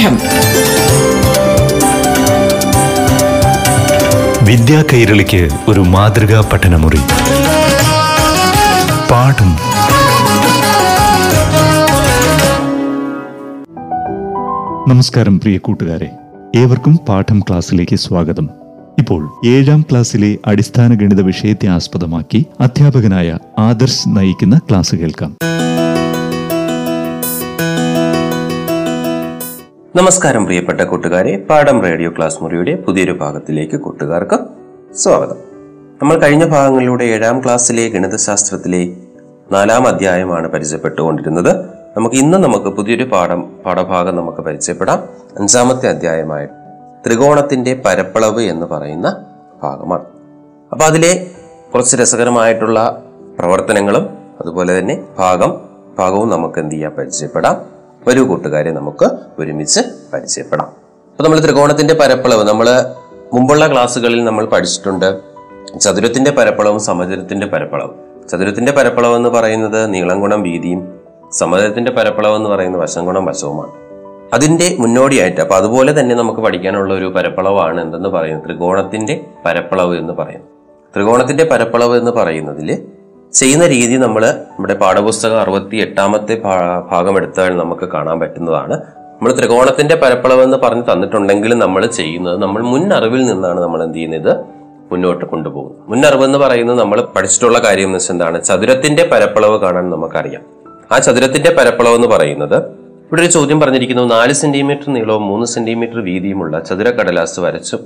പാഠം. വിദ്യാ കൈരളിക്ക് ഒരു മാതൃകാ പഠനമുറി. പാഠം. നമസ്കാരം പ്രിയ കൂട്ടുകാരെ. ഏവർക്കും പാഠം ക്ലാസ്സിലേക്ക് സ്വാഗതം. ഇപ്പോൾ ഏഴാം ക്ലാസ്സിലെ അടിസ്ഥാന ഗണിത വിഷയത്തെ ആസ്പദമാക്കി അധ്യാപകനായ ആദർശ് നയിക്കുന്ന ക്ലാസ് കേൾക്കാം. നമസ്കാരം പ്രിയപ്പെട്ട കൂട്ടുകാരെ. പാഠം റേഡിയോ ക്ലാസ് മുറിയുടെ പുതിയൊരു ഭാഗത്തിലേക്ക് കൂട്ടുകാർക്ക് സ്വാഗതം. നമ്മൾ കഴിഞ്ഞ ഭാഗങ്ങളിലൂടെ ഏഴാം ക്ലാസ്സിലെ ഗണിതശാസ്ത്രത്തിലെ നാലാം അധ്യായമാണ് പരിചയപ്പെട്ടുകൊണ്ടിരുന്നത്. നമുക്ക് ഇന്ന് നമുക്ക് പുതിയൊരു പാഠം പാഠഭാഗം നമുക്ക് പരിചയപ്പെടാം. അഞ്ചാമത്തെ അധ്യായമായ ത്രികോണത്തിന്റെ പരപ്പളവ് എന്ന് പറയുന്ന ഭാഗമാണ്. അപ്പൊ അതിലെ കുറച്ച് രസകരമായിട്ടുള്ള പ്രവർത്തനങ്ങളും അതുപോലെ തന്നെ ഭാഗം ഭാഗവും നമുക്ക് എന്ത് ചെയ്യാം പരിചയപ്പെടാം. വരൂ കൂട്ടുകാരെ നമുക്ക് ഒരുമിച്ച് പരിചയപ്പെടാം. അപ്പൊ നമ്മൾ ത്രികോണത്തിന്റെ പരപ്പളവ് നമ്മൾ മുമ്പുള്ള ക്ലാസ്സുകളിൽ നമ്മൾ പഠിച്ചിട്ടുണ്ട്. ചതുരത്തിന്റെ പരപ്പളവും സമചതുരത്തിന്റെ പരപ്പളവും. ചതുരത്തിന്റെ പരപ്പളവ് എന്ന് പറയുന്നത് നീളം ഗുണം വീതിയും സമചതുരത്തിന്റെ പരപ്പളവ് എന്ന് പറയുന്നത് വശം ഗുണം വശവുമാണ്. അതിന്റെ മുന്നോടിയായിട്ട് അപ്പൊ അതുപോലെ തന്നെ നമുക്ക് പഠിക്കാനുള്ള ഒരു പരപ്പളവാണ് എന്തെന്ന് പറയുന്നത്? ത്രികോണത്തിന്റെ പരപ്പളവ് എന്ന് പറയുന്നത്. ത്രികോണത്തിന്റെ പരപ്പളവ് എന്ന് പറയുന്നതിൽ ചെയ്യുന്ന രീതി നമ്മൾ നമ്മുടെ പാഠപുസ്തകം അറുപത്തി എട്ടാമത്തെ ഭാഗം എടുത്താൽ നമുക്ക് കാണാൻ പറ്റുന്നതാണ്. നമ്മൾ ത്രികോണത്തിന്റെ പരപ്പളവ് എന്ന് പറഞ്ഞ് തന്നിട്ടുണ്ടെങ്കിലും നമ്മൾ ചെയ്യുന്നത് നമ്മൾ മുൻ അറിവിൽ നിന്നാണ് നമ്മൾ എന്ത് ചെയ്യുന്നത്? മുന്നോട്ട് കൊണ്ടുപോകുന്നത്. മുൻ അറിവ് എന്ന് പറയുന്നത് നമ്മൾ പഠിച്ചിട്ടുള്ള കാര്യം എന്ന് വെച്ചാൽ എന്താണ്? ചതുരത്തിന്റെ പരപ്പളവ് കാണാൻ നമുക്കറിയാം. ആ ചതുരത്തിന്റെ പരപ്പളവ് എന്ന് പറയുന്നത് ഇവിടെ ഒരു ചോദ്യം പറഞ്ഞിരിക്കുന്നു. നാല് സെന്റിമീറ്റർ നീളവും മൂന്ന് സെന്റിമീറ്റർ വീതിയുമുള്ള ചതുര കടലാസ് വരച്ച്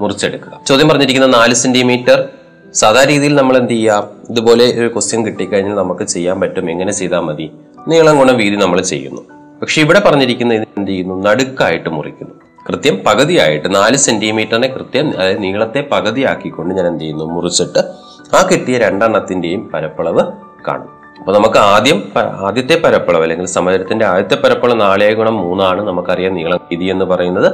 മുറിച്ചെടുക്കുക. ചോദ്യം പറഞ്ഞിരിക്കുന്ന നാല് സെന്റിമീറ്റർ സാധാ രീതിയിൽ നമ്മൾ എന്ത് ചെയ്യാം? ഇതുപോലെ ഒരു ക്വസ്റ്റ്യൻ കിട്ടിക്കഴിഞ്ഞാൽ നമുക്ക് ചെയ്യാൻ പറ്റും. എങ്ങനെ ചെയ്താൽ മതി? നീളം ഗുണം വീതി നമ്മൾ ചെയ്യുന്നു. പക്ഷെ ഇവിടെ പറഞ്ഞിരിക്കുന്ന ഇത് എന്ത് ചെയ്യുന്നു? നടുക്കായിട്ട് മുറിക്കുന്നു. കൃത്യം പകുതിയായിട്ട് നാല് സെന്റിമീറ്ററിനെ കൃത്യം അതായത് നീളത്തെ പകുതിയാക്കിക്കൊണ്ട് ഞാൻ എന്ത് ചെയ്യുന്നു? മുറിച്ചിട്ട് ആ കിട്ടിയ രണ്ടെണ്ണത്തിന്റെയും പരപ്പളവ് കാണും. അപ്പോൾ നമുക്ക് ആദ്യം ആദ്യത്തെ പരപ്പളവ് അല്ലെങ്കിൽ സമുദ്രത്തിന്റെ ആദ്യത്തെ പരപ്പളവ് നാലേ ഗുണം മൂന്നാണ് നമുക്കറിയാം നീളം വീതി എന്ന് പറയുന്നത്.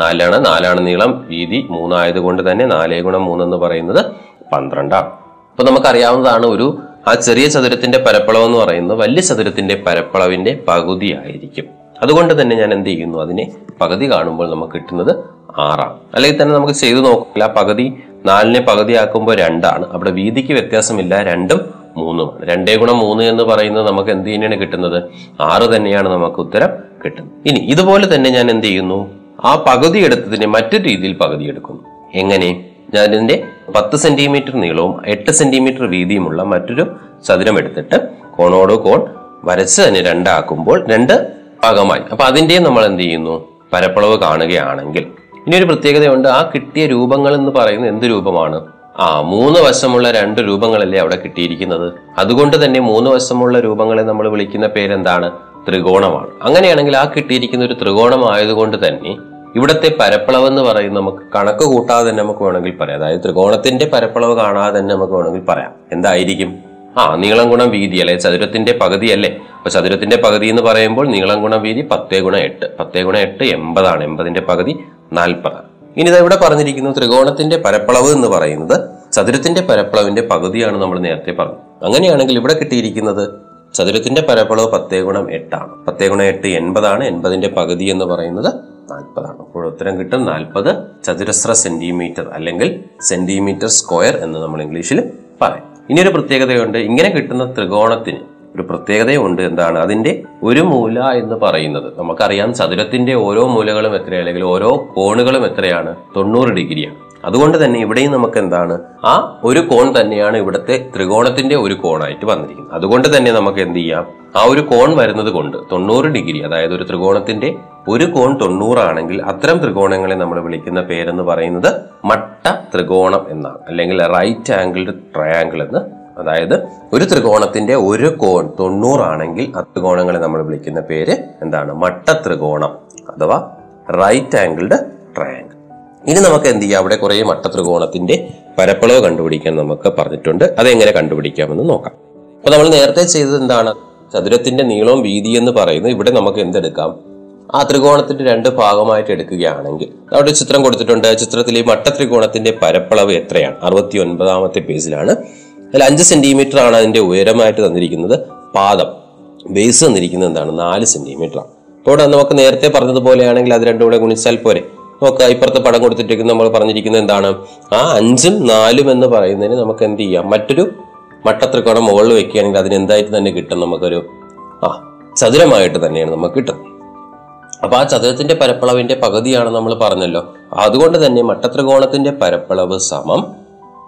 നാലാണ് നാലാണ് നീളം വീതി മൂന്നായത് കൊണ്ട് തന്നെ നാലേ ഗുണം മൂന്ന് എന്ന് പറയുന്നത് പന്ത്രണ്ടാണ് അപ്പൊ നമുക്കറിയാവുന്നതാണ് ഒരു ആ ചെറിയ ചതുരത്തിന്റെ പരപ്പളവ് എന്ന് പറയുന്നത് വലിയ ചതുരത്തിന്റെ പരപ്പളവിന്റെ പകുതി ആയിരിക്കും അതുകൊണ്ട് തന്നെ ഞാൻ എന്ത് ചെയ്യുന്നു? അതിനെ പകുതി കാണുമ്പോൾ നമുക്ക് കിട്ടുന്നത് ആറാണ്. അല്ലെങ്കിൽ തന്നെ നമുക്ക് ചെയ്തു നോക്കില്ല പകുതി നാലിനെ പകുതിയാക്കുമ്പോൾ രണ്ടാണ്. അവിടെ വീതിക്ക് വ്യത്യാസമില്ല. രണ്ടും മൂന്നുമാണ്. രണ്ടേ ഗുണം മൂന്ന് എന്ന് പറയുന്നത് നമുക്ക് എന്ത് തന്നെയാണ് കിട്ടുന്നത്? ആറ് തന്നെയാണ് നമുക്ക് ഉത്തരം കിട്ടുന്നത്. ഇനി ഇതുപോലെ തന്നെ ഞാൻ എന്ത് ചെയ്യുന്നു? ആ പകുതി എടുത്തതിനെ മറ്റു രീതിയിൽ പകുതി എടുക്കുന്നു. എങ്ങനെ? ഞാൻ ഇതിന്റെ പത്ത് സെന്റിമീറ്റർ നീളവും എട്ട് സെന്റിമീറ്റർ വീതിയുമുള്ള മറ്റൊരു ചതുരം എടുത്തിട്ട് കോണോട് കോൺ വരച്ച് തന്നെ രണ്ടാക്കുമ്പോൾ രണ്ട് ഭാഗമായി. അപ്പൊ അതിന്റെയും നമ്മൾ എന്ത് ചെയ്യുന്നു? പരപ്പളവ് കാണുകയാണെങ്കിൽ. ഇനി ഒരു പ്രത്യേകതയുണ്ട്. ആ കിട്ടിയ രൂപങ്ങൾ എന്ന് പറയുന്നത് എന്ത് രൂപമാണ്? ആ മൂന്ന് വശമുള്ള രണ്ട് രൂപങ്ങളല്ലേ അവിടെ കിട്ടിയിരിക്കുന്നത്. അതുകൊണ്ട് തന്നെ മൂന്ന് വശമുള്ള രൂപങ്ങളെ നമ്മൾ വിളിക്കുന്ന പേരെന്താണ്? ത്രികോണമാണ്. അങ്ങനെയാണെങ്കിൽ ആ കിട്ടിയിരിക്കുന്ന ഒരു ത്രികോണം ആയതുകൊണ്ട് തന്നെ ഇവിടത്തെ പരപ്പളവ് എന്ന് പറയുന്നത് നമുക്ക് കണക്ക് കൂട്ടാതെ തന്നെ നമുക്ക് വേണമെങ്കിൽ പറയാം. അതായത് ത്രികോണത്തിന്റെ പരപ്പളവ് കാണാതെ തന്നെ നമുക്ക് വേണമെങ്കിൽ പറയാം. എന്തായിരിക്കും? ആ നീളം ഗുണം വീതി അല്ലെ? ചതുരത്തിന്റെ പകുതി അല്ലേ? അപ്പൊ ചതുരത്തിന്റെ പകുതി എന്ന് പറയുമ്പോൾ നീളം ഗുണം വീതി പത്തേ ഗുണം എട്ട്. പത്തേ ഗുണം എട്ട് എൺപതാണ്. എൺപതിന്റെ പകുതി നാൽപ്പത് ഇനി ഇവിടെ പറഞ്ഞിരിക്കുന്നു ത്രികോണത്തിന്റെ പരപ്പളവ് എന്ന് പറയുന്നത് ചതുരത്തിന്റെ പരപ്പളവിന്റെ പകുതിയാണ് നമ്മൾ നേരത്തെ പറഞ്ഞു. അങ്ങനെയാണെങ്കിൽ ഇവിടെ കിട്ടിയിരിക്കുന്നത് ചതുരത്തിന്റെ പരപ്പളവ് പത്തേ ഗുണം എട്ടാണ്. പത്തേ ഗുണം എട്ട് എൺപതാണ്. എൺപതിന്റെ പകുതി എന്ന് പറയുന്നത് നാൽപ്പതാണ് അപ്പോൾ ഉത്തരം കിട്ടും നാൽപ്പത് ചതുരശ്ര സെന്റിമീറ്റർ അല്ലെങ്കിൽ സെന്റിമീറ്റർ സ്ക്വയർ എന്ന് നമ്മൾ ഇംഗ്ലീഷിൽ പറയും. ഇനിയൊരു പ്രത്യേകതയുണ്ട്. ഇങ്ങനെ കിട്ടുന്ന ത്രികോണത്തിന് ഒരു പ്രത്യേകതയുണ്ട്. എന്താണ്? അതിന്റെ ഒരു മൂല എന്ന് പറയുന്നത്. നമുക്കറിയാം ചതുരത്തിന്റെ ഓരോ മൂലകളും എത്രയാണ്? അല്ലെങ്കിൽ ഓരോ കോണുകളും എത്രയാണ്? തൊണ്ണൂറ് ഡിഗ്രിയാണ്. അതുകൊണ്ട് തന്നെ ഇവിടെയും നമുക്ക് എന്താണ് ആ ഒരു കോൺ തന്നെയാണ് ഇവിടുത്തെ ത്രികോണത്തിന്റെ ഒരു കോണായിട്ട് വന്നിരിക്കുന്നത്. അതുകൊണ്ട് തന്നെ നമുക്ക് എന്ത് ചെയ്യാം? ആ ഒരു കോൺ വരുന്നത് കൊണ്ട് തൊണ്ണൂറ് ഡിഗ്രി അതായത് ഒരു ത്രികോണത്തിന്റെ ഒരു കോൺ തൊണ്ണൂറാണെങ്കിൽ അത്തരം ത്രികോണങ്ങളെ നമ്മൾ വിളിക്കുന്ന പേരെന്ന് പറയുന്നത് മട്ട ത്രികോണം എന്നാണ്. അല്ലെങ്കിൽ റൈറ്റ് ആംഗിൾഡ് ട്രയാങ്കിൾ എന്ന്. അതായത് ഒരു ത്രികോണത്തിന്റെ ഒരു കോൺ തൊണ്ണൂറാണെങ്കിൽ ആ ത്രികോണങ്ങളെ നമ്മൾ വിളിക്കുന്ന പേര് എന്താണ്? മട്ട ത്രികോണം അഥവാ റൈറ്റ് ആംഗിൾഡ് ട്രയാങ്കിൾ ഇനി നമുക്ക് എന്ത് ചെയ്യാം? അവിടെ കുറേ മട്ട ത്രികോണത്തിന്റെ പരപ്പളവ് കണ്ടുപിടിക്കാൻ നമുക്ക് പറഞ്ഞിട്ടുണ്ട്. അതെങ്ങനെ കണ്ടുപിടിക്കാമെന്ന് നോക്കാം. അപ്പൊ നമ്മൾ നേരത്തെ ചെയ്തത് എന്താണ്? ചതുരത്തിന്റെ നീളവും വീതി എന്ന് പറയുന്നത് ഇവിടെ നമുക്ക് എന്തെടുക്കാം? ആ ത്രികോണത്തിന്റെ രണ്ട് ഭാഗമായിട്ട് എടുക്കുകയാണെങ്കിൽ അവിടെ ചിത്രം കൊടുത്തിട്ടുണ്ട്. ചിത്രത്തിൽ ഈ മട്ട ത്രികോണത്തിന്റെ പരപ്പളവ് എത്രയാണ്? അറുപത്തി ഒൻപതാമത്തെ പേജിലാണ്. അതിൽ അഞ്ച് സെന്റിമീറ്റർ ആണ് അതിന്റെ ഉയരമായിട്ട് തന്നിരിക്കുന്നത്. പാദം ബേസ് തന്നിരിക്കുന്നത് എന്താണ്? നാല് സെന്റിമീറ്റർ ആണ് ഇപ്പോൾ ഇവിടെ നമുക്ക് നേരത്തെ പറഞ്ഞതുപോലെയാണെങ്കിൽ അത് രണ്ടും കൂടെ ഗുണിച്ചാൽ പോരെ. നമുക്ക് ഇപ്പുറത്തെ പടം കൊടുത്തിട്ടിരിക്കുന്ന നമ്മൾ പറഞ്ഞിരിക്കുന്നത് എന്താണ്? ആ അഞ്ചും നാലും എന്ന് പറയുന്നതിന് നമുക്ക് എന്ത് ചെയ്യാം? മറ്റൊരു മട്ടത്രികോണം മുകളിൽ വെക്കുകയാണെങ്കിൽ അതിന് എന്തായിട്ട് തന്നെ കിട്ടും? നമുക്കൊരു ആ ചതുരമായിട്ട് തന്നെയാണ് നമുക്ക് കിട്ടുന്നത്. അപ്പൊ ആ ചതുരത്തിന്റെ പരപ്പളവിന്റെ പകുതിയാണ് നമ്മൾ പറഞ്ഞല്ലോ. അതുകൊണ്ട് തന്നെ മട്ടത്രികോണത്തിന്റെ പരപ്പളവ് സമം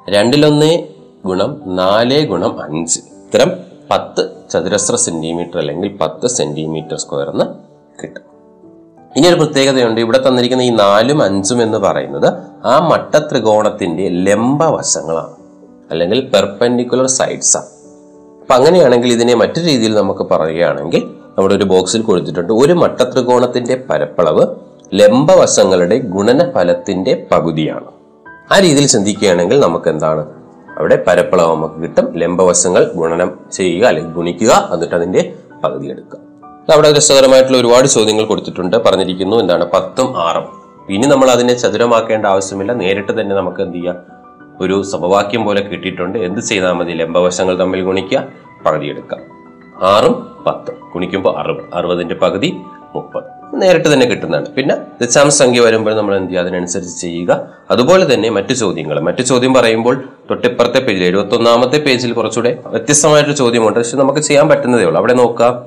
രണ്ടിലൊന്ന് ഗുണം നാല് ഗുണം അഞ്ച്. ഇത്തരം പത്ത് ചതുരശ്ര സെന്റിമീറ്റർ അല്ലെങ്കിൽ പത്ത് സെന്റിമീറ്റർ സ്ക്വയർ എന്ന് കിട്ടും. ഇനി ഒരു പ്രത്യേകതയുണ്ട്. ഇവിടെ തന്നിരിക്കുന്ന ഈ നാലും അഞ്ചും എന്ന് പറയുന്നത് ആ മട്ടത്രികോണത്തിന്റെ ലംബവശങ്ങളാണ്. അല്ലെങ്കിൽ പെർപെൻഡിക്കുലർ സൈഡ്സാണ്. അപ്പൊ അങ്ങനെയാണെങ്കിൽ ഇതിനെ മറ്റു രീതിയിൽ നമുക്ക് പറയുകയാണെങ്കിൽ നമ്മുടെ ഒരു ബോക്സിൽ കൊടുത്തിട്ടുണ്ട്. ഒരു മട്ടത്രികോണത്തിന്റെ പരപ്പളവ് ലംബവശങ്ങളുടെ ഗുണനഫലത്തിന്റെ പകുതിയാണ്. ആ രീതിയിൽ ചിന്തിക്കുകയാണെങ്കിൽ നമുക്ക് എന്താണ് അവിടെ പരപ്പളവ് നമുക്ക് കിട്ടും. ലംബവശങ്ങൾ ഗുണനം ചെയ്യുക അല്ലെങ്കിൽ ഗുണിക്കുക എന്നിട്ട് അതിന്റെ പകുതി എടുക്കുക. അവിടെ രസകരമായിട്ടുള്ള ഒരുപാട് ചോദ്യങ്ങൾ കൊടുത്തിട്ടുണ്ട്. പറഞ്ഞിരിക്കുന്നു എന്താണ്? പത്തും ആറും. ഇനി നമ്മൾ അതിനെ ചതുരമാക്കേണ്ട ആവശ്യമില്ല. നേരിട്ട് തന്നെ നമുക്ക് എന്ത് ചെയ്യാം? ഒരു സമവാക്യം പോലെ കിട്ടിയിട്ടുണ്ട്. എന്ത് ചെയ്താൽ മതി? ലംബവശങ്ങൾ തമ്മിൽ ഗുണിക്കുക പകുതി എടുക്കാം ആറും പത്തും. ഗുണിക്കുമ്പോൾ അറുപത്. അറുപതിന്റെ പകുതി മുപ്പത്. നേരിട്ട് തന്നെ കിട്ടുന്നതാണ്. പിന്നെ ദശാംശ സംഖ്യ വരുമ്പോൾ നമ്മൾ എന്ത് ചെയ്യുക? അതിനനുസരിച്ച് ചെയ്യുക. അതുപോലെ തന്നെ മറ്റു ചോദ്യങ്ങൾ. മറ്റു ചോദ്യം പറയുമ്പോൾ തൊട്ടിപ്പുറത്തെ പേജിൽ എഴുപത്തി ഒന്നാമത്തെ പേജിൽ കുറച്ചുകൂടെ വ്യത്യസ്തമായിട്ടൊരു ചോദ്യമുണ്ട്. പക്ഷെ നമുക്ക് ചെയ്യാൻ പറ്റുന്നതേ ഉള്ളൂ. അവിടെ നോക്കുക.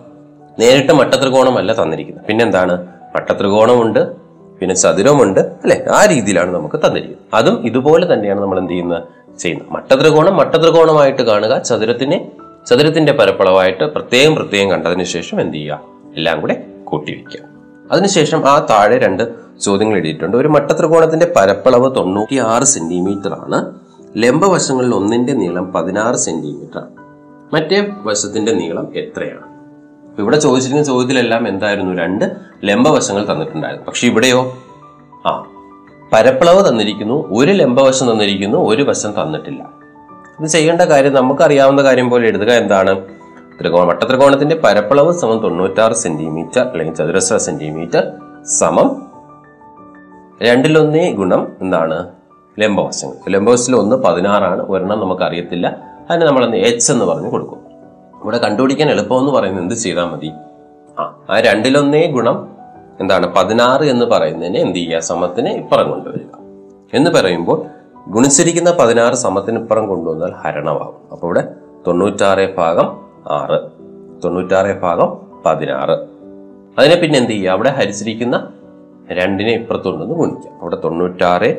നേരിട്ട് മട്ടത്രികോണമല്ല തന്നിരിക്കുന്നത്. പിന്നെന്താണ് മട്ടത്രികോണമുണ്ട്. പിന്നെ ചതുരമുണ്ട്. അല്ലെ? ആ രീതിയിലാണ് നമുക്ക് തന്നിരിക്കുന്നത്. അതും ഇതുപോലെ തന്നെയാണ് നമ്മൾ എന്ത് ചെയ്യുന്നത്? ചെയ്യുന്നത്. മട്ടത്രികോണം മട്ടത്രികോണമായിട്ട് കാണുക. ചതുരത്തിനെ ചതുരത്തിന്റെ പരപ്പളവായിട്ട് പ്രത്യേകം പ്രത്യേകം കണ്ടതിന് ശേഷം എന്ത് ചെയ്യുക? എല്ലാം കൂടെ കൂട്ടിവെക്കുക അതിനുശേഷം ആ താഴെ രണ്ട് ചോദ്യങ്ങൾ എഴുതിയിട്ടുണ്ട്. ഒരു മട്ടത്രികോണത്തിന്റെ പരപ്പളവ് തൊണ്ണൂറ്റി ആറ് സെന്റിമീറ്റർ ആണ് ലംബവശങ്ങളിൽ ഒന്നിന്റെ നീളം പതിനാറ് സെന്റിമീറ്റർ ആണ്. മറ്റേ വശത്തിന്റെ നീളം എത്രയാണ്? ഇവിടെ ചോദിച്ചിരിക്കുന്ന ചോദ്യത്തിലെല്ലാം എന്തായിരുന്നു? രണ്ട് ലംബവശങ്ങൾ തന്നിട്ടുണ്ടായിരുന്നു. പക്ഷെ ഇവിടെയോ? ആ പരപ്പളവ് തന്നിരിക്കുന്നു. ഒരു ലംബവശം തന്നിരിക്കുന്നു ഒരു വശം തന്നിട്ടില്ല. ഇത് ചെയ്യേണ്ട കാര്യം നമുക്കറിയാവുന്ന കാര്യം പോലെ എഴുതുക. എന്താണ്? ത്രികോണ വട്ടത്രികോണത്തിന്റെ പരപ്പളവ് സമം തൊണ്ണൂറ്റാറ് സെന്റിമീറ്റർ അല്ലെങ്കിൽ ചതുരശ്ര സെന്റിമീറ്റർ സമം രണ്ടിലൊന്നേ ഗുണം എന്താണ്? ലംബവശങ്ങൾ. ലംബവശത്തിൽ ഒന്ന് പതിനാറാണ്. ഒരെണ്ണം നമുക്ക് അറിയത്തില്ല അതിന് നമ്മൾ എച്ച് എന്ന് പറഞ്ഞ് കൊടുക്കും. ഇവിടെ കണ്ടുപിടിക്കാൻ എളുപ്പം എന്ന് പറയുന്നത് എന്ത് ചെയ്താൽ മതി? ആ ആ രണ്ടിലൊന്നേ ഗുണം എന്താണ്? പതിനാറ് എന്ന് പറയുന്നതിന് എന്ത് ചെയ്യുക? സമത്തിന് ഇപ്പുറം കൊണ്ടുവരിക എന്ന് പറയുമ്പോൾ ഗുണിച്ചിരിക്കുന്ന പതിനാറ് സമത്തിന് ഇപ്പുറം കൊണ്ടുവന്നാൽ ഹരണമാകും. അപ്പോൾ ഇവിടെ തൊണ്ണൂറ്റാറ് ഭാഗം ആറ്. തൊണ്ണൂറ്റാറ് ഭാഗം പതിനാറ്. അതിനെ പിന്നെ എന്ത് ചെയ്യുക? അവിടെ ഹരിച്ചിരിക്കുന്ന രണ്ടിനെ ഇപ്പുറത്തുണ്ടെന്ന് ഗുണിക്കാം അവിടെ തൊണ്ണൂറ്റാറ്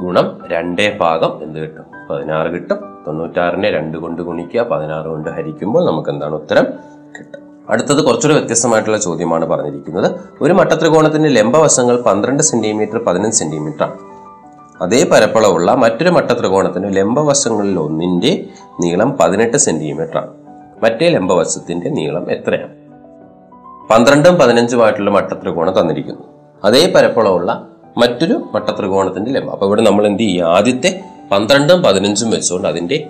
ഗുണം രണ്ടേ ഭാഗം എന്ത് കിട്ടും? പതിനാറ് കിട്ടും. തൊണ്ണൂറ്റാറിനെ രണ്ട് കൊണ്ട് ഗുണിക്കുക. പതിനാറ് കൊണ്ട് ഹരിക്കുമ്പോൾ നമുക്ക് എന്താണ് ഉത്തരം കിട്ടും. അടുത്തത് കുറച്ചുകൂടി വ്യത്യസ്തമായിട്ടുള്ള ചോദ്യമാണ് പറഞ്ഞിരിക്കുന്നത്. ഒരു മട്ടത്രികോണത്തിന്റെ ലംബവശങ്ങൾ പന്ത്രണ്ട് സെന്റിമീറ്റർ പതിനഞ്ച് സെന്റിമീറ്റർ ആണ് അതേ പരപ്പളവുള്ള മറ്റൊരു മട്ട മട്ടത്രികോണത്തിന് ലംബവശങ്ങളിൽ ഒന്നിന്റെ നീളം പതിനെട്ട് ആണ്. മറ്റേ ലംബവശത്തിന്റെ നീളം എത്രയാണ്? പന്ത്രണ്ടും പതിനഞ്ചുമായിട്ടുള്ള മട്ടത്രികോണം തന്നിരിക്കുന്നു. അതേ പരപ്പളവുള്ള മറ്റൊരു മട്ടത്രികോണത്തിന്റെ ലംബം. അപ്പൊ ഇവിടെ നമ്മൾ എന്ത് ചെയ്യുക? ആദ്യത്തെ പന്ത്രണ്ടും പതിനഞ്ചും വെച്ചുകൊണ്ട് അതിന്റെ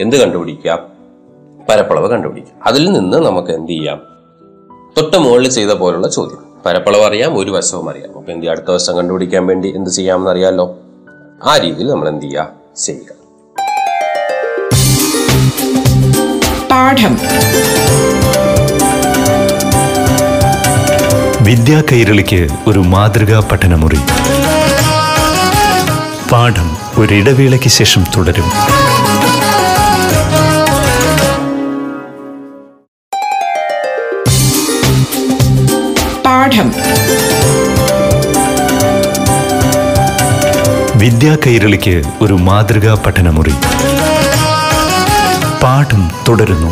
എന്ത് കണ്ടുപിടിക്കാം പരപ്പളവ് കണ്ടുപിടിക്കാം അതിൽ നിന്ന് നമുക്ക് എന്ത് ചെയ്യാം? തൊട്ട് മുകളിൽ ചെയ്ത പോലുള്ള ചോദ്യം. പരപ്പളവ് അറിയാം ഒരു വശവും അറിയാം. അപ്പൊ എന്ത് അടുത്ത വശം കണ്ടുപിടിക്കാൻ വേണ്ടി എന്ത് ചെയ്യാമെന്ന് അറിയാലോ? ആ രീതിയിൽ നമ്മൾ എന്ത് ചെയ്യുക ചെയ്യുക. പാഠം. വിദ്യാ കൈരളിക്ക് ഒരു മാതൃകാ പഠനമുറി. പാഠം ഒരിടവേളയ്ക്ക് ശേഷം തുടരും. വിദ്യാ കൈരളിക്ക് ഒരു മാതൃകാ പഠനമുറി. പാഠം തുടരുന്നു.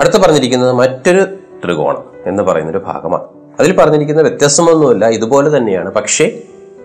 അടുത്ത പറഞ്ഞിരിക്കുന്നത് മറ്റൊരു ത്രികോണം എന്ന് പറയുന്ന ഒരു ഭാഗമാണ്. അതിൽ പറഞ്ഞിരിക്കുന്ന വ്യത്യാസമൊന്നുമില്ല ഇതുപോലെ തന്നെയാണ്. പക്ഷേ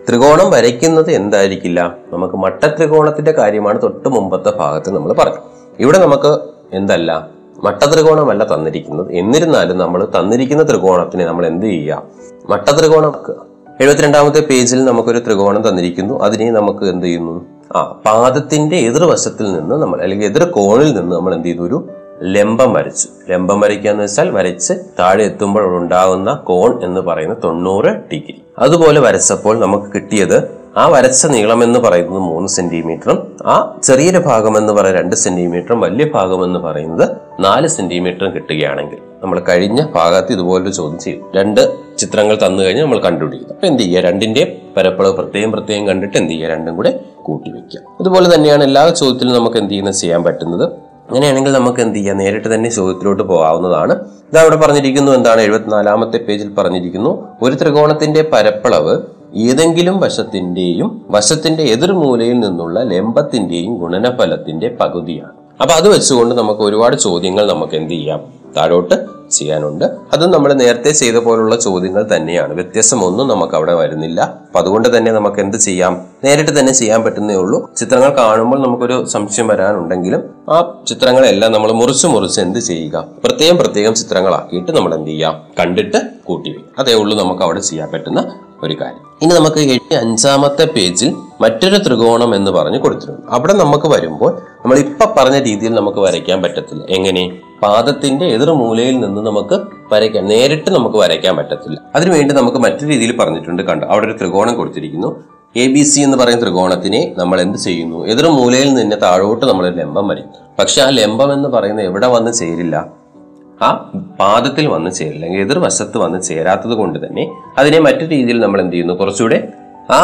ത്രികോണം വരയ്ക്കുന്നത് എന്തായിരിക്കില്ല? നമുക്ക് മട്ട ത്രികോണത്തിന്റെ കാര്യമാണ് തൊട്ട് മുമ്പത്തെ ഭാഗത്ത് നമ്മൾ പറഞ്ഞു ഇവിടെ നമുക്ക് എന്തല്ല? മട്ട ത്രികോണമല്ല തന്നിരിക്കുന്നത്. എന്നിരുന്നാലും നമ്മൾ തന്നിരിക്കുന്ന ത്രികോണത്തിനെ നമ്മൾ എന്ത് ചെയ്യാം മട്ട ത്രികോണം ആക്കുക. എഴുപത്തിരണ്ടാമത്തെ പേജിൽ നമുക്കൊരു ത്രികോണം തന്നിരിക്കുന്നു. അതിനെ നമുക്ക് എന്ത് ചെയ്യുന്നു? ആ പാദത്തിന്റെ എതിർവശത്തിൽ നിന്ന് നമ്മൾ അല്ലെങ്കിൽ എതിർ കോണിൽ നിന്ന് നമ്മൾ എന്ത് ചെയ്തു? ഒരു ലംബം വരച്ചു. ലംബം വരയ്ക്കുക എന്ന് വെച്ചാൽ വരച്ച് താഴെ എത്തുമ്പോൾ ഉണ്ടാകുന്ന കോൺ എന്ന് പറയുന്ന തൊണ്ണൂറ് ഡിഗ്രി. അതുപോലെ വരച്ചപ്പോൾ നമുക്ക് കിട്ടിയത് ആ വരച്ച നീളം എന്ന് പറയുന്നത് മൂന്ന് സെന്റിമീറ്ററും ആ ചെറിയൊരു ഭാഗം എന്ന് പറയുന്നത് രണ്ട് സെന്റിമീറ്ററും വലിയ ഭാഗം എന്ന് പറയുന്നത് നാല് സെന്റിമീറ്ററും കിട്ടുകയാണെങ്കിൽ നമ്മൾ കഴിഞ്ഞ ഭാഗത്ത് ഇതുപോലൊരു ചോദ്യം ചെയ്യും. രണ്ട് ചിത്രങ്ങൾ തന്നു കഴിഞ്ഞാൽ നമ്മൾ കണ്ടുപിടിക്കുന്നു അപ്പൊ എന്ത് ചെയ്യുക? രണ്ടിന്റെയും പരപ്പളവ് പ്രത്യേകം പ്രത്യേകം കണ്ടിട്ട് എന്ത് ചെയ്യുക? രണ്ടും കൂടെ കൂട്ടി വെക്കുക. ഇതുപോലെ തന്നെയാണ് എല്ലാ ചോദ്യത്തിലും നമുക്ക് എന്ത് ചെയ്യുന്നത് ചെയ്യാൻ പറ്റുന്നത്. അങ്ങനെയാണെങ്കിൽ നമുക്ക് എന്ത് ചെയ്യാം? നേരിട്ട് തന്നെ ചോദ്യത്തിലോട്ട് പോകാവുന്നതാണ്. ഇത് അവിടെ പറഞ്ഞിരിക്കുന്നു എന്താണ് എഴുപത്തിനാലാമത്തെ പേജിൽ പറഞ്ഞിരിക്കുന്നു ഒരു ത്രികോണത്തിന്റെ പരപ്പളവ് ഏതെങ്കിലും വശത്തിന്റെയും വശത്തിന്റെ എതിർമൂലയിൽ നിന്നുള്ള ലംബത്തിന്റെയും ഗുണനഫലത്തിന്റെ പകുതിയാണ്. അപ്പൊ അത് വെച്ചുകൊണ്ട് നമുക്ക് ഒരുപാട് ചോദ്യങ്ങൾ നമുക്ക് എന്ത് ചെയ്യാം? താഴോട്ട് ചെയ്യാനുണ്ട്. അതും നമ്മൾ നേരത്തെ ചെയ്ത പോലുള്ള ചോദ്യങ്ങൾ തന്നെയാണ്. വ്യത്യാസമൊന്നും നമുക്ക് അവിടെ വരുന്നില്ല. അപ്പൊ അതുകൊണ്ട് തന്നെ നമുക്ക് എന്ത് ചെയ്യാം? നേരിട്ട് തന്നെ ചെയ്യാൻ പറ്റുന്നേ ഉള്ളൂ. ചിത്രങ്ങൾ കാണുമ്പോൾ നമുക്കൊരു സംശയം വരാനുണ്ടെങ്കിലും ആ ചിത്രങ്ങളെല്ലാം നമ്മൾ മുറിച്ച് മുറിച്ച് എന്ത് ചെയ്യുക? പ്രത്യേകം പ്രത്യേകം ചിത്രങ്ങളാക്കിയിട്ട് നമ്മൾ എന്ത് ചെയ്യാം? കണ്ടിട്ട് കൂട്ടി അതേ ഉള്ളൂ നമുക്ക് അവിടെ ചെയ്യാൻ പറ്റുന്ന ഒരു കാര്യം. ഇനി നമുക്ക് എഴുതി അഞ്ചാമത്തെ പേജിൽ മറ്റൊരു ത്രികോണം എന്ന് പറഞ്ഞ് കൊടുത്തിട്ടുണ്ട്. അവിടെ നമുക്ക് വരുമ്പോൾ നമ്മൾ ഇപ്പൊ പറഞ്ഞ രീതിയിൽ നമുക്ക് വരയ്ക്കാൻ പറ്റത്തില്ല. എങ്ങനെ? പാദത്തിന്റെ എതിർമൂലയിൽ നിന്ന് നമുക്ക് വരയ്ക്കാൻ നേരിട്ട് നമുക്ക് വരയ്ക്കാൻ പറ്റത്തില്ല. അതിനുവേണ്ടി നമുക്ക് മറ്റു രീതിയിൽ പറഞ്ഞിട്ടുണ്ട് കണ്ടു? അവിടെ ഒരു ത്രികോണം കൊടുത്തിരിക്കുന്നു. എ ബി സി എന്ന് പറയുന്ന ത്രികോണത്തിനെ നമ്മൾ എന്ത് ചെയ്യുന്നു? എതിർമൂലയിൽ നിന്ന് താഴോട്ട് നമ്മൾ ലംബം വരും പക്ഷെ ആ ലംബം എന്ന് പറയുന്നത് എവിടെ വന്ന് ചേരില്ല? ആ പാദത്തിൽ വന്ന് ചേരില്ല അല്ലെങ്കിൽ എതിർവശത്ത് വന്ന് ചേരാത്തത് കൊണ്ട് തന്നെ അതിനെ മറ്റു രീതിയിൽ നമ്മൾ എന്ത് ചെയ്യുന്നു? കുറച്ചുകൂടെ ആ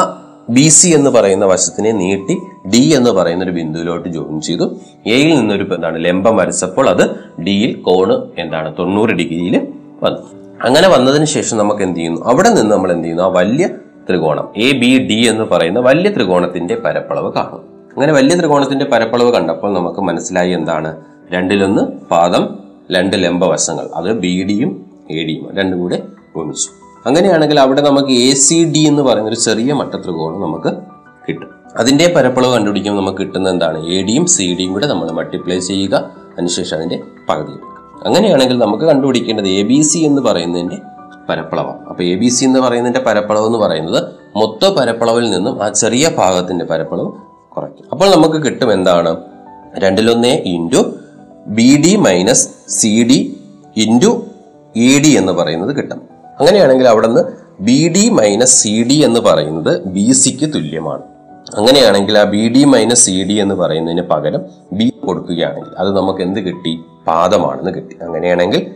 ബി സി എന്ന് പറയുന്ന വശത്തിനെ നീട്ടി ഡി എന്ന് പറയുന്ന ഒരു ബിന്ദുവിലോട്ട് ജോയിൻ ചെയ്തു. എയിൽ നിന്നൊരു എന്താണ്? ലംബം വരച്ചപ്പോൾ അത് ഡിയിൽ കോണ് എന്താണ്? തൊണ്ണൂറ് ഡിഗ്രിയിൽ വന്നു. അങ്ങനെ വന്നതിന് ശേഷം നമുക്ക് എന്ത് ചെയ്യുന്നു? അവിടെ നിന്ന് നമ്മൾ എന്ത് ചെയ്യുന്നു? ആ വലിയ ത്രികോണം എ ബി ഡി എന്ന് പറയുന്ന വലിയ ത്രികോണത്തിന്റെ പരപ്പളവ് കാണും അങ്ങനെ വലിയ ത്രികോണത്തിന്റെ പരപ്പളവ് കണ്ടപ്പോൾ നമുക്ക് മനസ്സിലായി എന്താണ്? രണ്ടിലൊന്ന് പാദം രണ്ട് ലംബവശങ്ങൾ അത് ബി ഡിയും എ ഡിയും രണ്ടും കൂടെ ഗുണിച്ചു. അങ്ങനെയാണെങ്കിൽ അവിടെ നമുക്ക് എ സി ഡി എന്ന് പറയുന്ന ഒരു ചെറിയ മട്ടത്രികോണം നമുക്ക് കിട്ടും. അതിന്റെ പരപ്പളവ് കണ്ടുപിടിക്കുമ്പോൾ നമുക്ക് കിട്ടുന്ന എന്താണ്? എ ഡിയും സി ഡിയും കൂടെ നമ്മൾ മൾട്ടിപ്ലൈ ചെയ്യുക അതിനുശേഷം അതിന്റെ പകുതി അങ്ങനെയാണെങ്കിൽ നമുക്ക് കണ്ടുപിടിക്കേണ്ടത് എ ബി സി എന്ന് പറയുന്നതിന്റെ പരപ്പളവാണ്. അപ്പൊ എ ബി സി എന്ന് പറയുന്നതിന്റെ പരപ്പളവ് എന്ന് പറയുന്നത് മൊത്ത പരപ്പളവിൽ നിന്നും ആ ചെറിയ ഭാഗത്തിന്റെ പരപ്പളവ് കുറയ്ക്കും. അപ്പോൾ നമുക്ക് കിട്ടും എന്താണ്? രണ്ടിലൊന്നേ into B D minus C D into A D എന്ന് പറയുന്നത് കിട്ടും. അങ്ങനെയാണെങ്കിൽ അവിടെ നിന്ന് B D minus C D എന്ന് പറയുന്നത് ബി സിക്ക് തുല്യമാണ്. അങ്ങനെയാണെങ്കിൽ ആ B D minus C D എന്ന് പറയുന്നതിന് പകരം ബി കൊടുക്കുകയാണെങ്കിൽ അത് നമുക്ക് എന്ത് കിട്ടി? പാദമാണെന്ന് കിട്ടി. അങ്ങനെയാണെങ്കിൽ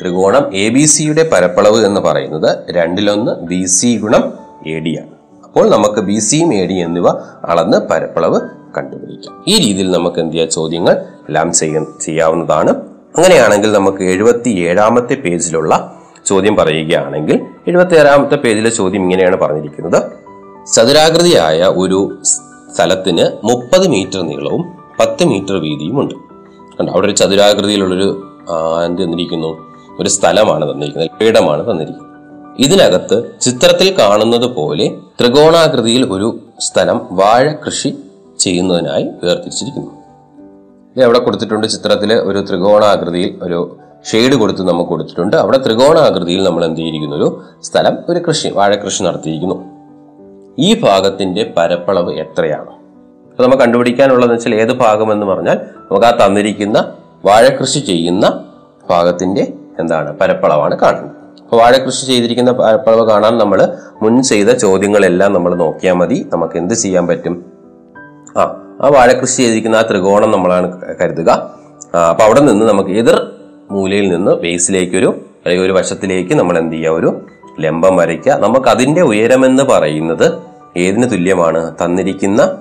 ത്രികോണം എ ബി സിയുടെ പരപ്പളവ് എന്ന് പറയുന്നത് രണ്ടിലൊന്ന് ബി സി ഗുണം എ ഡി ആണ്. അപ്പോൾ നമുക്ക് ബി സിയും എ ഡി എന്നിവ അളന്ന് പരപ്പളവ് കണ്ടുപിടിക്കാം. ഈ രീതിയിൽ നമുക്ക് എന്ത് ചെയ്യാം? ചോദ്യങ്ങൾ എല്ലാം ചെയ്യ ചെയ്യാവുന്നതാണ്. അങ്ങനെയാണെങ്കിൽ നമുക്ക് എഴുപത്തി ഏഴാമത്തെ പേജിലുള്ള ചോദ്യം പറയുകയാണെങ്കിൽ എഴുപത്തി ഏഴാമത്തെ പേജിലെ ചോദ്യം ഇങ്ങനെയാണ് പറഞ്ഞിരിക്കുന്നത്. ചതുരാകൃതിയായ ഒരു സ്ഥലത്തിന് മുപ്പത് മീറ്റർ നീളവും പത്ത് മീറ്റർ വീതിയും ഉണ്ട് കണ്ടോ അവിടെ ഒരു ചതുരാകൃതിയിലുള്ളൊരു എന്ത് തന്നിരിക്കുന്നു? ഒരു സ്ഥലമാണ് തന്നിരിക്കുന്നത് പീഠമാണ് തന്നിരിക്കുന്നത്. ഇതിനകത്ത് ചിത്രത്തിൽ കാണുന്നത് പോലെ ത്രികോണാകൃതിയിൽ ഒരു സ്ഥലം വാഴ കൃഷി ചെയ്യുന്നതിനായി വേർതിരിച്ചിരിക്കുന്നു. ഇത് എവിടെ കൊടുത്തിട്ടുണ്ട്? ചിത്രത്തിൽ ഒരു ത്രികോണാകൃതിയിൽ ഒരു ഷെയ്ഡ് കൊടുത്ത് നമുക്ക് കൊടുത്തിട്ടുണ്ട്. അവിടെ ത്രികോണാകൃതിയിൽ നമ്മൾ എന്ത് ചെയ്തിരിക്കുന്നു? ഒരു സ്ഥലം ഒരു കൃഷി വാഴ കൃഷി നടത്തിയിരിക്കുന്നു. ഈ ഭാഗത്തിന്റെ പരപ്പളവ് എത്രയാണ്? അപ്പൊ നമുക്ക് കണ്ടുപിടിക്കാനുള്ളതെന്ന് വെച്ചാൽ ഏത് ഭാഗം എന്ന് പറഞ്ഞാൽ നമുക്ക് ആ തന്നിരിക്കുന്ന വാഴകൃഷി ചെയ്യുന്ന ഭാഗത്തിന്റെ എന്താണ്? പരപ്പളവാണ് കാണുന്നത്. അപ്പോൾ വാഴകൃഷി ചെയ്തിരിക്കുന്ന പരപ്പളവ് കാണാൻ നമ്മൾ മുൻ ചെയ്ത ചോദ്യങ്ങളെല്ലാം നമ്മൾ നോക്കിയാൽ മതി. നമുക്ക് എന്ത് ചെയ്യാൻ പറ്റും? ആ ആ വാഴ കൃഷി ചെയ്തിരിക്കുന്ന ആ ത്രികോണം നമ്മളാണ് കരുതുക. അപ്പം അവിടെ നിന്ന് നമുക്ക് എതിർ മൂലയിൽ നിന്ന് ബേസിലേക്കൊരു അല്ലെങ്കിൽ ഒരു വശത്തിലേക്ക് നമ്മൾ എന്ത് ചെയ്യുക? ഒരു ലംബം വരയ്ക്കുക. നമുക്ക് അതിന്റെ ഉയരമെന്ന് പറയുന്നത് ഏതിന് തുല്യമാണ്? തന്നിരിക്കുന്ന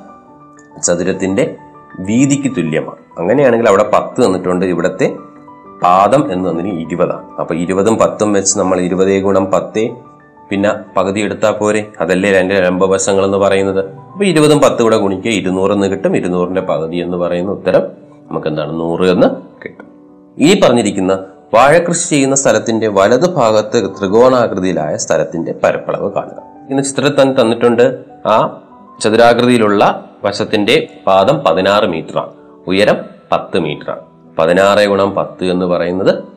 ചതുരത്തിന്റെ വീതിക്ക് തുല്യമാണ്. അങ്ങനെയാണെങ്കിൽ അവിടെ പത്ത് തന്നിട്ടുണ്ട്. ഇവിടുത്തെ പാദം എന്ന് തന്നിട്ട് ഇരുപതാണ്. അപ്പോൾ ഇരുപതും പത്തും വെച്ച് നമ്മൾ ഇരുപതേ ഗുണം പത്തേ പിന്നെ പകുതി എടുത്താൽ പോരെ. അതല്ലേ രണ്ട് ലംബവശങ്ങൾ എന്ന് പറയുന്നത്. അപ്പൊ ഇരുപതും പത്ത് കൂടെ ഗുണിക്കുക. ഇരുന്നൂറ് എന്ന് കിട്ടും. ഇരുന്നൂറിന്റെ പകുതി എന്ന് പറയുന്ന ഉത്തരം നമുക്ക് എന്താണ് നൂറ് എന്ന് കിട്ടും. ഈ പറഞ്ഞിരിക്കുന്ന വാഴകൃഷി ചെയ്യുന്ന സ്ഥലത്തിന്റെ വലതു ഭാഗത്ത് ത്രികോണാകൃതിയിലായ സ്ഥലത്തിന്റെ പരപ്പളവ് കാണുക. ഇന്ന് ചിത്രത്തിൽ തന്നെ തന്നിട്ടുണ്ട്. ആ ചതുരാകൃതിയിലുള്ള വശത്തിന്റെ പാദം പതിനാറ് മീറ്ററാണ് ഉയരം പത്ത് മീറ്ററാണ് പതിനാറ് ഗുണം പത്ത് എന്ന് പറയുന്നത്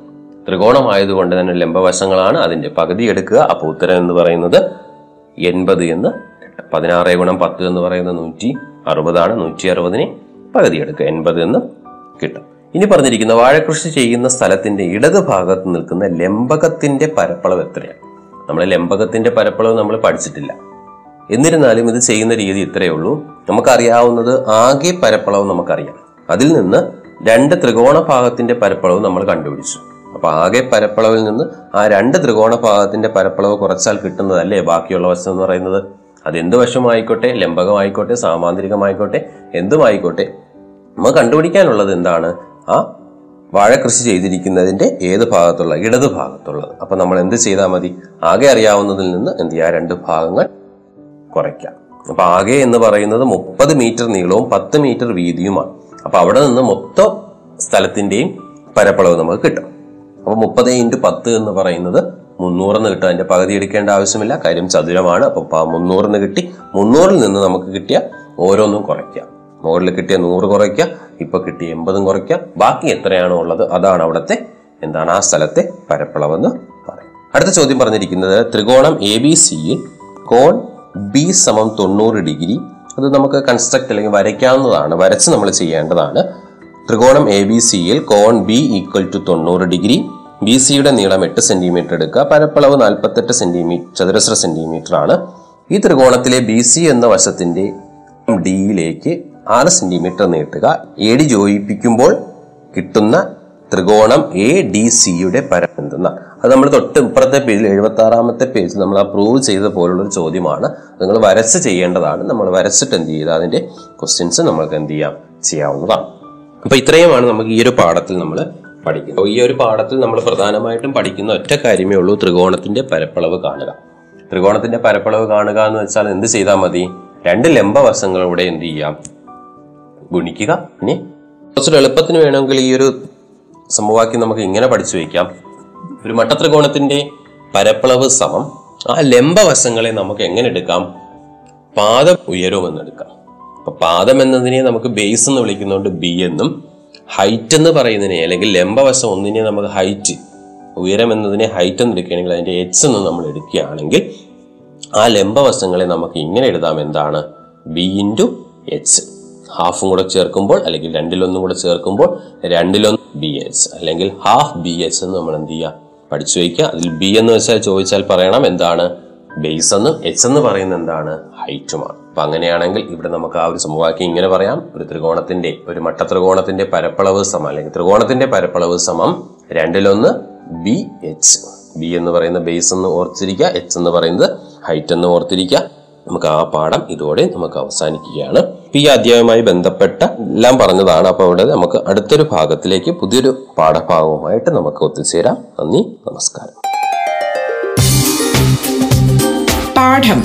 ത്രികോണമായതുകൊണ്ട് തന്നെ ലംബവശങ്ങളാണ് അതിന്റെ പകുതി എടുക്കുക. അപ്പോൾ ഉത്തരം എന്ന് പറയുന്നത് എൺപത് എന്ന്. പതിനാറ് ഗുണം പത്ത് എന്ന് പറയുന്നത് നൂറ്റി അറുപതാണ്. നൂറ്റി അറുപതിനെ പകുതി എടുക്കുക. എൺപത് എന്ന് കിട്ടും. ഇനി പറഞ്ഞിരിക്കുന്ന വാഴകൃഷി ചെയ്യുന്ന സ്ഥലത്തിന്റെ ഇടത് ഭാഗത്ത് നിൽക്കുന്ന ലംബകത്തിന്റെ പരപ്പളവ് എത്രയാണ്? നമ്മൾ ലംബകത്തിന്റെ പരപ്പളവ് നമ്മൾ പഠിച്ചിട്ടില്ല. എന്നിരുന്നാലും ഇത് ചെയ്യുന്ന രീതി ഇത്രയേ ഉള്ളൂ. നമുക്കറിയാവുന്നത് ആകെ പരപ്പളവ് നമുക്കറിയാം. അതിൽ നിന്ന് രണ്ട് ത്രികോണ ഭാഗത്തിന്റെ പരപ്പളവ് നമ്മൾ കണ്ടുപിടിച്ചു. അപ്പൊ ആകെ പരപ്പളവിൽ നിന്ന് ആ രണ്ട് ത്രികോണ ഭാഗത്തിന്റെ പരപ്പളവ് കുറച്ചാൽ കിട്ടുന്നതല്ലേ ബാക്കിയുള്ള വശം എന്ന് പറയുന്നത്? അത് എന്ത് വശമായിക്കോട്ടെ? ലംബകമായിക്കോട്ടെ? സാമാന്തരികമായിക്കോട്ടെ? എന്തുമായിക്കോട്ടെ? നമ്മൾ കണ്ടുപിടിക്കാനുള്ളത് എന്താണ്? ആ വാഴ കൃഷി ചെയ്തിരിക്കുന്നതിന്റെ ഏത് ഭാഗത്തുള്ള ഇടത് ഭാഗത്തുള്ളത്. അപ്പൊ നമ്മൾ എന്ത് ചെയ്താൽ മതി? ആകെ അറിയാവുന്നതിൽ നിന്ന് എന്ത് ചെയ്യാം രണ്ട് ഭാഗങ്ങൾ കുറയ്ക്കാം അപ്പൊ ആകെ എന്ന് പറയുന്നത് മുപ്പത് മീറ്റർ നീളവും പത്ത് മീറ്റർ വീതിയുമാണ്. അപ്പൊ അവിടെ നിന്ന് മൊത്തം സ്ഥലത്തിന്റെയും പരപ്പളവ് നമുക്ക് കിട്ടും. അപ്പൊ മുപ്പത് ഇന്റു പത്ത് എന്ന് പറയുന്നത് മുന്നൂറെന്ന് കിട്ടും. അതിന്റെ പകുതി എടുക്കേണ്ട ആവശ്യമില്ല. കാര്യം ചതുരമാണ്. അപ്പോൾ മുന്നൂറിന് കിട്ടി. മുന്നൂറിൽ നിന്ന് നമുക്ക് കിട്ടിയ ഓരോന്നും കുറയ്ക്കാം. മുകളിൽ കിട്ടിയ നൂറ് കുറയ്ക്കാം. ഇപ്പോൾ കിട്ടിയ എൺപതും കുറയ്ക്കാം. ബാക്കി എത്രയാണോ ഉള്ളത് അതാണ് അവിടുത്തെ എന്താണ് ആ സ്ഥലത്തെ പരപ്പളവെന്ന് പറയും. അടുത്ത ചോദ്യം പറഞ്ഞിരിക്കുന്നത് ത്രികോണം എ ബി സിയിൽ കോൺ ബി സമം തൊണ്ണൂറ് ഡിഗ്രി അത് നമുക്ക് കൺസ്ട്രക്ട് അല്ലെങ്കിൽ വരയ്ക്കാവുന്നതാണ്. വരച്ച് നമ്മൾ ചെയ്യേണ്ടതാണ്. ത്രികോണം എ ബി സിയിൽ കോൺ ബി ഈക്വൽ ടു തൊണ്ണൂറ് ഡിഗ്രി ബി സിയുടെ നീളം എട്ട് സെന്റിമീറ്റർ എടുക്കുക. പരപ്പളവ് നാൽപ്പത്തെട്ട് സെന്റിമീറ്റർ ചതുരശ്ര സെന്റിമീറ്റർ ആണ്. ഈ ത്രികോണത്തിലെ ബി സി എന്ന വശത്തിന്റെ ഡിയിലേക്ക് ആറ് സെന്റിമീറ്റർ നീട്ടുക. എ ഡി ജോയിപ്പിക്കുമ്പോൾ കിട്ടുന്ന ത്രികോണം എ ഡി സിയുടെ പരം എന്തെന്ന? അത് നമ്മൾ തൊട്ട് ഇപ്പുറത്തെ പേജിൽ എഴുപത്തി ആറാമത്തെ പേജിൽ നമ്മൾ അപ്രൂവ് ചെയ്ത പോലുള്ളൊരു ചോദ്യമാണ്. നിങ്ങൾ വരച്ച് ചെയ്യേണ്ടതാണ്. നമ്മൾ വരച്ചിട്ട് എന്ത് ചെയ്ത്? അതിന്റെ ക്വസ്റ്റ്യൻസ് നമ്മൾക്ക് എന്ത് ചെയ്യാം? ചെയ്യാവുന്നതാണ്. അപ്പൊ ഇത്രയുമാണ് നമുക്ക് ഈ ഒരു പാഠത്തിൽ നമ്മൾ പഠിക്കുന്നത്. ഈ ഒരു പാഠത്തിൽ നമ്മൾ പ്രധാനമായിട്ടും പഠിക്കുന്ന ഒറ്റ കാര്യമേ ഉള്ളൂ ത്രികോണത്തിന്റെ പരപ്പളവ് കാണുക. ത്രികോണത്തിന്റെ പരപ്പളവ് കാണുക എന്ന് വെച്ചാൽ എന്ത് ചെയ്താൽ മതി? രണ്ട് ലംബവശങ്ങളിലൂടെ എന്ത് ചെയ്യാം? ഗുണിക്കുക ഇനി കുറച്ചൊരു എളുപ്പത്തിന് വേണമെങ്കിൽ ഈ ഒരു സമവാക്യം നമുക്ക് ഇങ്ങനെ പഠിച്ചു വയ്ക്കാം. ഒരു മട്ടത്രികോണത്തിന്റെ പരപ്പളവ് സമം. ആ ലംബവശങ്ങളെ നമുക്ക് എങ്ങനെ എടുക്കാം? പാദം ഉയരുമെന്ന് എന്നെടുക്കാം അപ്പൊ പാദം എന്നതിനെ നമുക്ക് ബേസ് എന്ന് വിളിക്കുന്നതുകൊണ്ട് ബി എന്നും ഹൈറ്റ് എന്ന് പറയുന്നതിനെ അല്ലെങ്കിൽ ലംബവശം ഒന്നിനെ നമുക്ക് ഹൈറ്റ് ഉയരം എന്നതിനെ ഹൈറ്റ് എന്ന് എടുക്കുകയാണെങ്കിൽ അതിന്റെ എച്ച് എന്ന് നമ്മൾ എടുക്കുകയാണെങ്കിൽ ആ ലംബവശങ്ങളെ നമുക്ക് ഇങ്ങനെ എഴുതാം. എന്താണ്? ബി ഇന്റു എച്ച് ഹാഫും കൂടെ ചേർക്കുമ്പോൾ അല്ലെങ്കിൽ രണ്ടിലൊന്നും കൂടെ ചേർക്കുമ്പോൾ രണ്ടിലൊന്ന് ബി എച്ച് അല്ലെങ്കിൽ ഹാഫ് ബി എച്ച് എന്ന് നമ്മൾ എന്ത് ചെയ്യുക? പഠിച്ചു വയ്ക്കുക. അതിൽ ബി എന്ന് വെച്ചാൽ ചോദിച്ചാൽ പറയണം എന്താണ്? ബേസ് എന്നും എച്ച് എന്ന് പറയുന്നത് എന്താണ്? ഹൈറ്റുമാണ് അപ്പൊ അങ്ങനെയാണെങ്കിൽ ഇവിടെ നമുക്ക് ആ ഒരു സമവാക്യം ഇങ്ങനെ പറയാം. ഒരു ത്രികോണത്തിന്റെ ഒരു മട്ട മട്ടത്രികോണത്തിന്റെ പരപ്പളവ് സമം അല്ലെങ്കിൽ ത്രികോണത്തിന്റെ പരപ്പളവ് സമം രണ്ടിലൊന്ന് ബി എച്ച് ബി എന്ന് പറയുന്ന ബേസ് എന്ന് ഓർത്തിരിക്കുക എച്ച് എന്ന് പറയുന്നത് ഹൈറ്റ് എന്ന് ഓർത്തിരിക്കുക. നമുക്ക് ആ പാഠം ഇതോടെ നമുക്ക് അവസാനിക്കുകയാണ്. ഈ അധ്യായവുമായി ബന്ധപ്പെട്ട എല്ലാം പറഞ്ഞതാണ്. അപ്പൊ അവിടെ നമുക്ക് അടുത്തൊരു ഭാഗത്തിലേക്ക് പുതിയൊരു പാഠഭാഗവുമായിട്ട് നമുക്ക് ഒത്തുചേരാം. നന്ദി നമസ്കാരം. പാഠം.